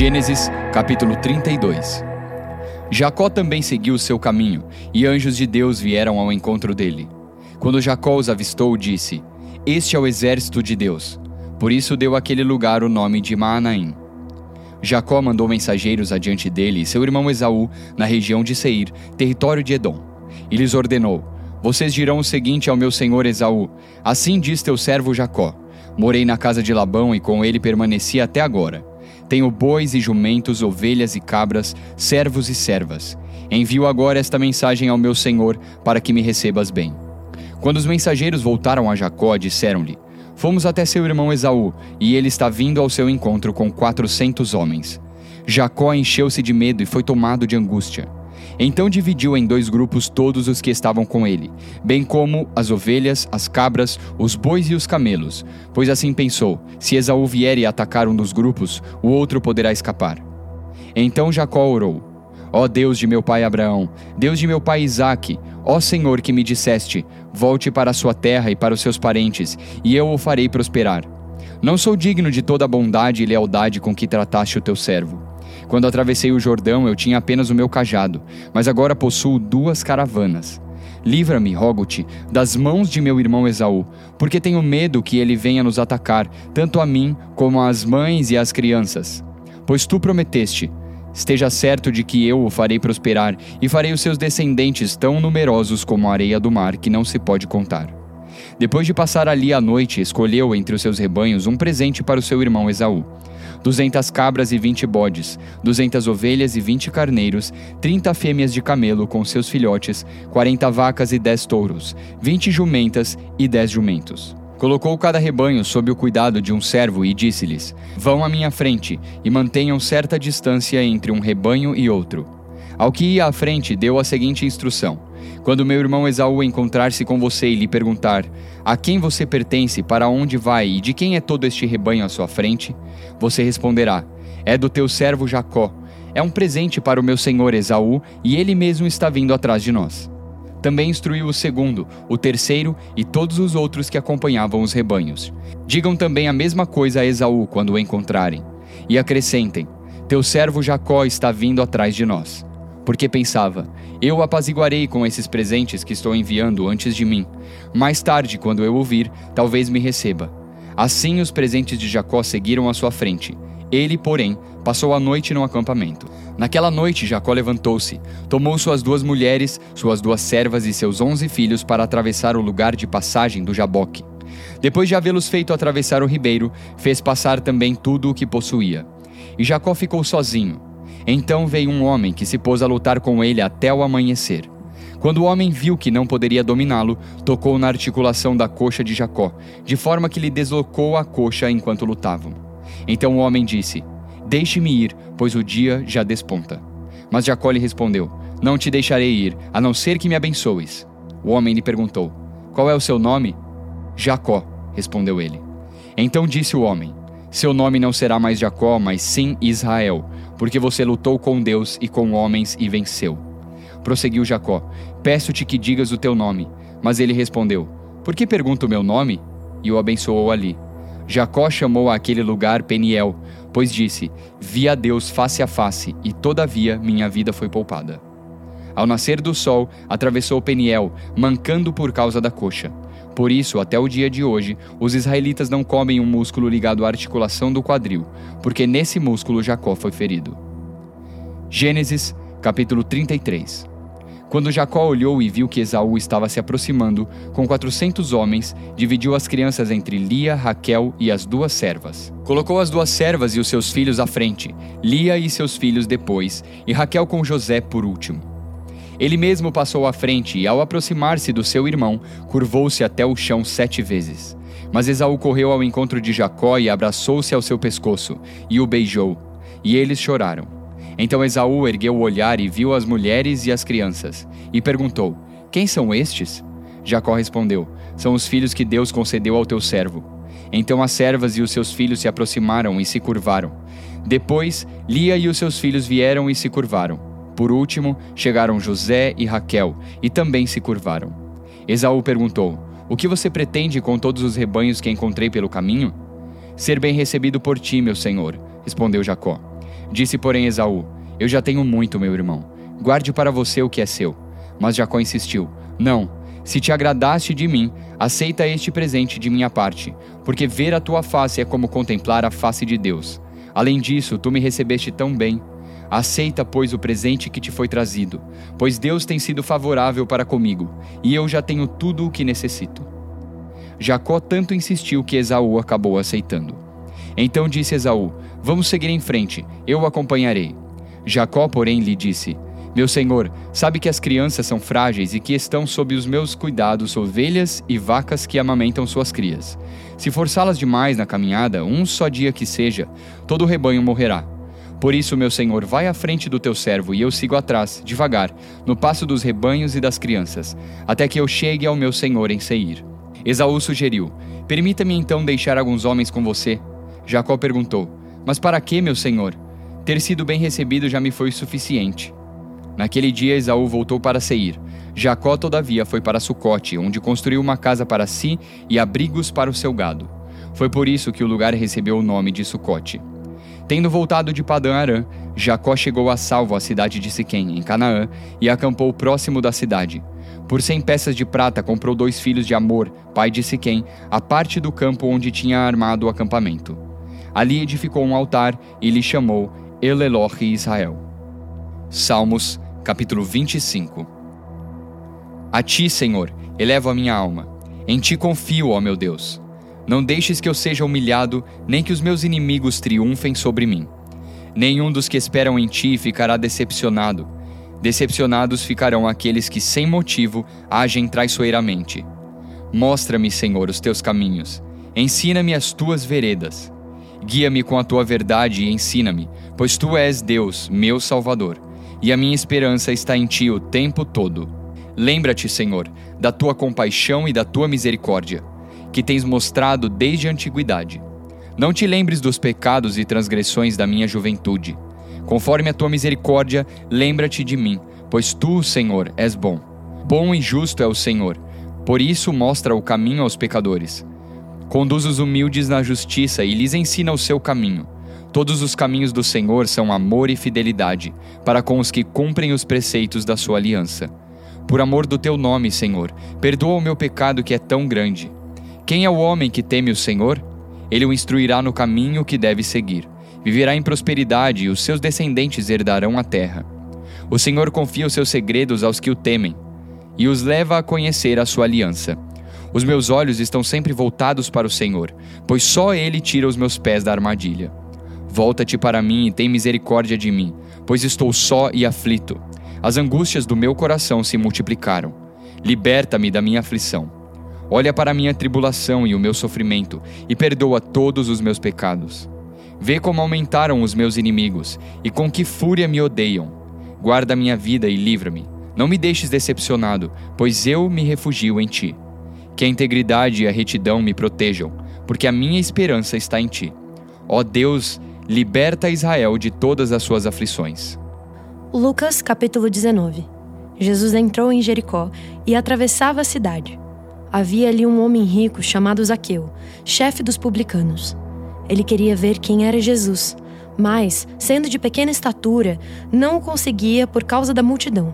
Gênesis, capítulo 32. Jacó também seguiu seu caminho, e anjos de Deus vieram ao encontro dele. Quando Jacó os avistou, disse: Este é o exército de Deus. Por isso deu àquele lugar o nome de Maanaim. Jacó mandou mensageiros adiante dele e seu irmão Esaú, na região de Seir, território de Edom. E lhes ordenou: Vocês dirão o seguinte ao meu senhor Esaú: Assim diz teu servo Jacó: Morei na casa de Labão e com ele permaneci até agora. Tenho bois e jumentos, ovelhas e cabras, servos e servas. Envio agora esta mensagem ao meu senhor para que me recebas bem. Quando os mensageiros voltaram a Jacó, disseram-lhe: Fomos até seu irmão Esaú, e ele está vindo ao seu encontro com quatrocentos homens. Jacó encheu-se de medo e foi tomado de angústia. Então dividiu em dois grupos todos os que estavam com ele, bem como as ovelhas, as cabras, os bois e os camelos, pois assim pensou: se Esaú vier e atacar um dos grupos, o outro poderá escapar. Então Jacó orou: Ó Deus de meu pai Abraão, Deus de meu pai Isaque, ó Senhor que me disseste: Volte para a sua terra e para os seus parentes, e eu o farei prosperar. Não sou digno de toda a bondade e lealdade com que trataste o teu servo. Quando atravessei o Jordão, eu tinha apenas o meu cajado, mas agora possuo duas caravanas. Livra-me, rogo-te, das mãos de meu irmão Esaú, porque tenho medo que ele venha nos atacar, tanto a mim como às mães e às crianças. Pois tu prometeste: Esteja certo de que eu o farei prosperar e farei os seus descendentes tão numerosos como a areia do mar, que não se pode contar. Depois de passar ali a noite, escolheu entre os seus rebanhos um presente para o seu irmão Esaú: duzentas cabras e vinte bodes, duzentas ovelhas e vinte carneiros, trinta fêmeas de camelo com seus filhotes, quarenta vacas e dez touros, vinte jumentas e dez jumentos. Colocou cada rebanho sob o cuidado de um servo e disse-lhes: Vão à minha frente e mantenham certa distância entre um rebanho e outro. Ao que ia à frente, deu a seguinte instrução: Quando meu irmão Esaú encontrar-se com você e lhe perguntar: A quem você pertence, para onde vai e de quem é todo este rebanho à sua frente? Você responderá: É do teu servo Jacó. É um presente para o meu senhor Esaú e ele mesmo está vindo atrás de nós. Também instruiu o segundo, o terceiro e todos os outros que acompanhavam os rebanhos. Digam também a mesma coisa a Esaú quando o encontrarem. E acrescentem: Teu servo Jacó está vindo atrás de nós. Porque pensava: Eu apaziguarei com esses presentes que estou enviando antes de mim. Mais tarde, quando eu ouvir, talvez me receba. Assim os presentes de Jacó seguiram à sua frente. Ele, porém, passou a noite no acampamento. Naquela noite, Jacó levantou-se, tomou suas duas mulheres, suas duas servas e seus onze filhos para atravessar o lugar de passagem do Jaboque. Depois de havê-los feito atravessar o ribeiro, fez passar também tudo o que possuía. E Jacó ficou sozinho. Então veio um homem que se pôs a lutar com ele até o amanhecer. Quando o homem viu que não poderia dominá-lo, tocou na articulação da coxa de Jacó, de forma que lhe deslocou a coxa enquanto lutavam. Então o homem disse: Deixe-me ir, pois o dia já desponta. Mas Jacó lhe respondeu: Não te deixarei ir, a não ser que me abençoes. O homem lhe perguntou: Qual é o seu nome? Jacó, respondeu ele. Então disse o homem: Seu nome não será mais Jacó, mas sim Israel, porque você lutou com Deus e com homens e venceu. Prosseguiu Jacó: Peço-te que digas o teu nome. Mas ele respondeu: Por que pergunta o meu nome? E o abençoou ali. Jacó chamou aquele lugar Peniel, pois disse: Vi a Deus face a face, e todavia minha vida foi poupada. Ao nascer do sol, atravessou Peniel, mancando por causa da coxa. Por isso, até o dia de hoje, os israelitas não comem um músculo ligado à articulação do quadril, porque nesse músculo Jacó foi ferido. Gênesis, capítulo 33. Quando Jacó olhou e viu que Esaú estava se aproximando, com quatrocentos homens, dividiu as crianças entre Lia, Raquel e as duas servas. Colocou as duas servas e os seus filhos à frente, Lia e seus filhos depois, e Raquel com José por último. Ele mesmo passou à frente e, ao aproximar-se do seu irmão, curvou-se até o chão sete vezes. Mas Esaú correu ao encontro de Jacó e abraçou-se ao seu pescoço, e o beijou, e eles choraram. Então Esaú ergueu o olhar e viu as mulheres e as crianças, e perguntou: Quem são estes? Jacó respondeu: São os filhos que Deus concedeu ao teu servo. Então as servas e os seus filhos se aproximaram e se curvaram. Depois, Lia e os seus filhos vieram e se curvaram. Por último, chegaram José e Raquel, e também se curvaram. Esaú perguntou: O que você pretende com todos os rebanhos que encontrei pelo caminho? Ser bem recebido por ti, meu senhor, respondeu Jacó. Disse, porém, Esaú: Eu já tenho muito, meu irmão. Guarde para você o que é seu. Mas Jacó insistiu: Não, se te agradaste de mim, aceita este presente de minha parte, porque ver a tua face é como contemplar a face de Deus. Além disso, tu me recebeste tão bem. Aceita, pois, o presente que te foi trazido, pois Deus tem sido favorável para comigo, e eu já tenho tudo o que necessito. Jacó tanto insistiu que Esaú acabou aceitando. Então disse Esaú: Vamos seguir em frente, eu o acompanharei. Jacó, porém, lhe disse: Meu senhor, sabe que as crianças são frágeis e que estão sob os meus cuidados ovelhas e vacas que amamentam suas crias. Se forçá-las demais na caminhada, um só dia que seja, todo o rebanho morrerá. Por isso, meu senhor, vai à frente do teu servo e eu sigo atrás, devagar, no passo dos rebanhos e das crianças, até que eu chegue ao meu senhor em Seir. Esaú sugeriu: Permita-me então deixar alguns homens com você. Jacó perguntou: Mas para que, meu senhor? Ter sido bem recebido já me foi suficiente. Naquele dia, Esaú voltou para Seir. Jacó, todavia, foi para Sucote, onde construiu uma casa para si e abrigos para o seu gado. Foi por isso que o lugar recebeu o nome de Sucote. Tendo voltado de Padã Arã, Jacó chegou a salvo à cidade de Siquém, em Canaã, e acampou próximo da cidade. Por cem peças de prata comprou dois filhos de Amor, pai de Siquém, a parte do campo onde tinha armado o acampamento. Ali edificou um altar e lhe chamou Elelohe Israel. Salmos, capítulo 25 A ti, Senhor, elevo a minha alma. Em ti confio, ó meu Deus. Não deixes que eu seja humilhado, nem que os meus inimigos triunfem sobre mim. Nenhum dos que esperam em ti ficará decepcionado. Decepcionados ficarão aqueles que, sem motivo, agem traiçoeiramente. Mostra-me, Senhor, os teus caminhos. Ensina-me as tuas veredas. Guia-me com a tua verdade e ensina-me, pois tu és Deus, meu Salvador, e a minha esperança está em ti o tempo todo. Lembra-te, Senhor, da tua compaixão e da tua misericórdia que tens mostrado desde a antiguidade. Não te lembres dos pecados e transgressões da minha juventude. Conforme a tua misericórdia, lembra-te de mim, pois tu, Senhor, és bom. Bom e justo é o Senhor, por isso mostra o caminho aos pecadores. Conduz os humildes na justiça e lhes ensina o seu caminho. Todos os caminhos do Senhor são amor e fidelidade, para com os que cumprem os preceitos da sua aliança. Por amor do teu nome, Senhor, perdoa o meu pecado que é tão grande. Quem é o homem que teme o Senhor? Ele o instruirá no caminho que deve seguir. Viverá em prosperidade e os seus descendentes herdarão a terra. O Senhor confia os seus segredos aos que o temem e os leva a conhecer a sua aliança. Os meus olhos estão sempre voltados para o Senhor, pois só Ele tira os meus pés da armadilha. Volta-te para mim e tem misericórdia de mim, pois estou só e aflito. As angústias do meu coração se multiplicaram. Liberta-me da minha aflição Olha para a minha tribulação e o meu sofrimento, e perdoa todos os meus pecados. Vê como aumentaram os meus inimigos, e com que fúria me odeiam. Guarda minha vida e livra-me. Não me deixes decepcionado, pois eu me refugio em ti. Que a integridade e a retidão me protejam, porque a minha esperança está em ti. Ó Deus, liberta Israel de todas as suas aflições. Lucas capítulo 19 Jesus entrou em Jericó e atravessava a cidade. Havia ali um homem rico chamado Zaqueu, chefe dos publicanos. Ele queria ver quem era Jesus, mas, sendo de pequena estatura, não o conseguia por causa da multidão.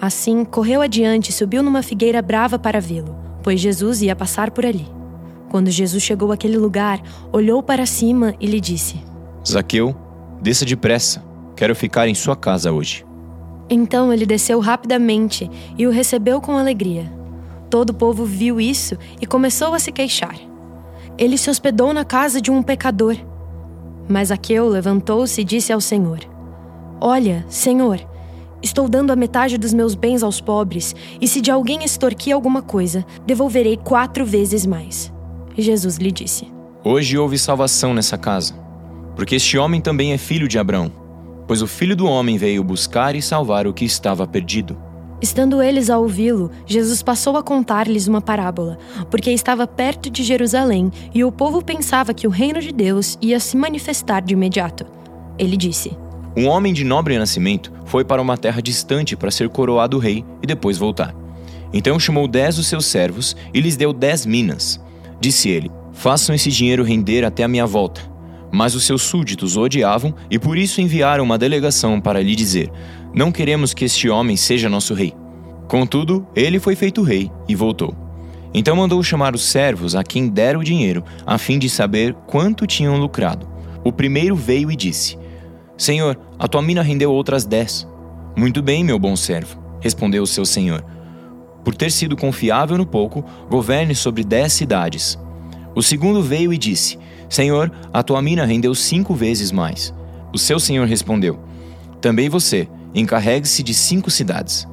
Assim, correu adiante e subiu numa figueira brava para vê-lo, pois Jesus ia passar por ali. Quando Jesus chegou àquele lugar, olhou para cima e lhe disse: Zaqueu, desça depressa, quero ficar em sua casa hoje. Então ele desceu rapidamente e o recebeu com alegria. Todo o povo viu isso e começou a se queixar. Ele se hospedou na casa de um pecador. Mas Aqueu levantou-se e disse ao Senhor: Olha, Senhor, estou dando a metade dos meus bens aos pobres, e se de alguém extorquir alguma coisa, devolverei quatro vezes mais. Jesus lhe disse: Hoje houve salvação nessa casa, porque este homem também é filho de Abraão, pois o filho do homem veio buscar e salvar o que estava perdido. Estando eles a ouvi-lo, Jesus passou a contar-lhes uma parábola, porque estava perto de Jerusalém e o povo pensava que o reino de Deus ia se manifestar de imediato. Ele disse: Um homem de nobre nascimento foi para uma terra distante para ser coroado rei e depois voltar. Então chamou dez dos seus servos e lhes deu dez minas. Disse ele: Façam esse dinheiro render até a minha volta. Mas os seus súditos o odiavam e por isso enviaram uma delegação para lhe dizer: Não queremos que este homem seja nosso rei. Contudo, ele foi feito rei e voltou. Então mandou chamar os servos a quem dera o dinheiro, a fim de saber quanto tinham lucrado. O primeiro veio e disse: Senhor, a tua mina rendeu outras dez. Muito bem, meu bom servo, respondeu o seu senhor. Por ter sido confiável no pouco, governe sobre dez cidades. O segundo veio e disse: Senhor, a tua mina rendeu cinco vezes mais. O seu senhor respondeu: Também você, encarregue-se de cinco cidades.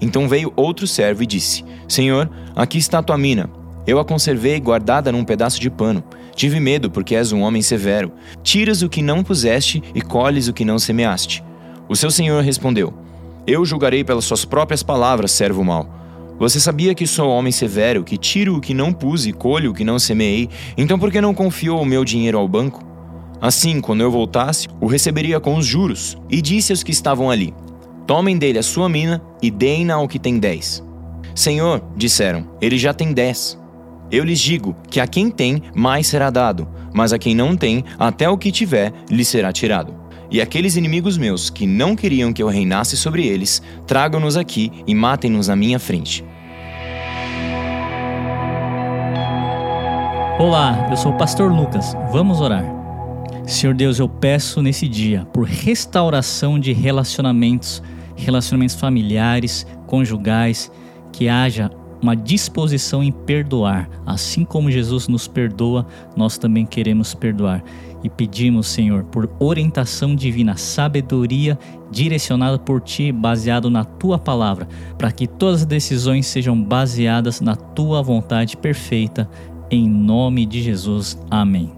Então veio outro servo e disse: Senhor, aqui está tua mina. Eu a conservei guardada num pedaço de pano. Tive medo, porque és um homem severo. Tiras o que não puseste e colhes o que não semeaste. O seu senhor respondeu: Eu julgarei pelas suas próprias palavras, servo mau. Você sabia que sou homem severo, que tiro o que não pus e colho o que não semeei, então por que não confiou o meu dinheiro ao banco? Assim, quando eu voltasse, o receberia com os juros. E disse aos que estavam ali: Tomem dele a sua mina e deem-na ao que tem dez. Senhor, disseram, ele já tem dez. Eu lhes digo que a quem tem, mais será dado, mas a quem não tem, até o que tiver, lhe será tirado. E aqueles inimigos meus que não queriam que eu reinasse sobre eles, tragam-nos aqui e matem-nos à minha frente. Olá, eu sou o pastor Lucas. Vamos orar. Senhor Deus, eu peço nesse dia por restauração de relacionamentos, relacionamentos familiares, conjugais, que haja uma disposição em perdoar. Assim como Jesus nos perdoa, nós também queremos perdoar. E pedimos, Senhor, por orientação divina, sabedoria direcionada por Ti, baseado na Tua palavra, para que todas as decisões sejam baseadas na Tua vontade perfeita. Em nome de Jesus. Amém.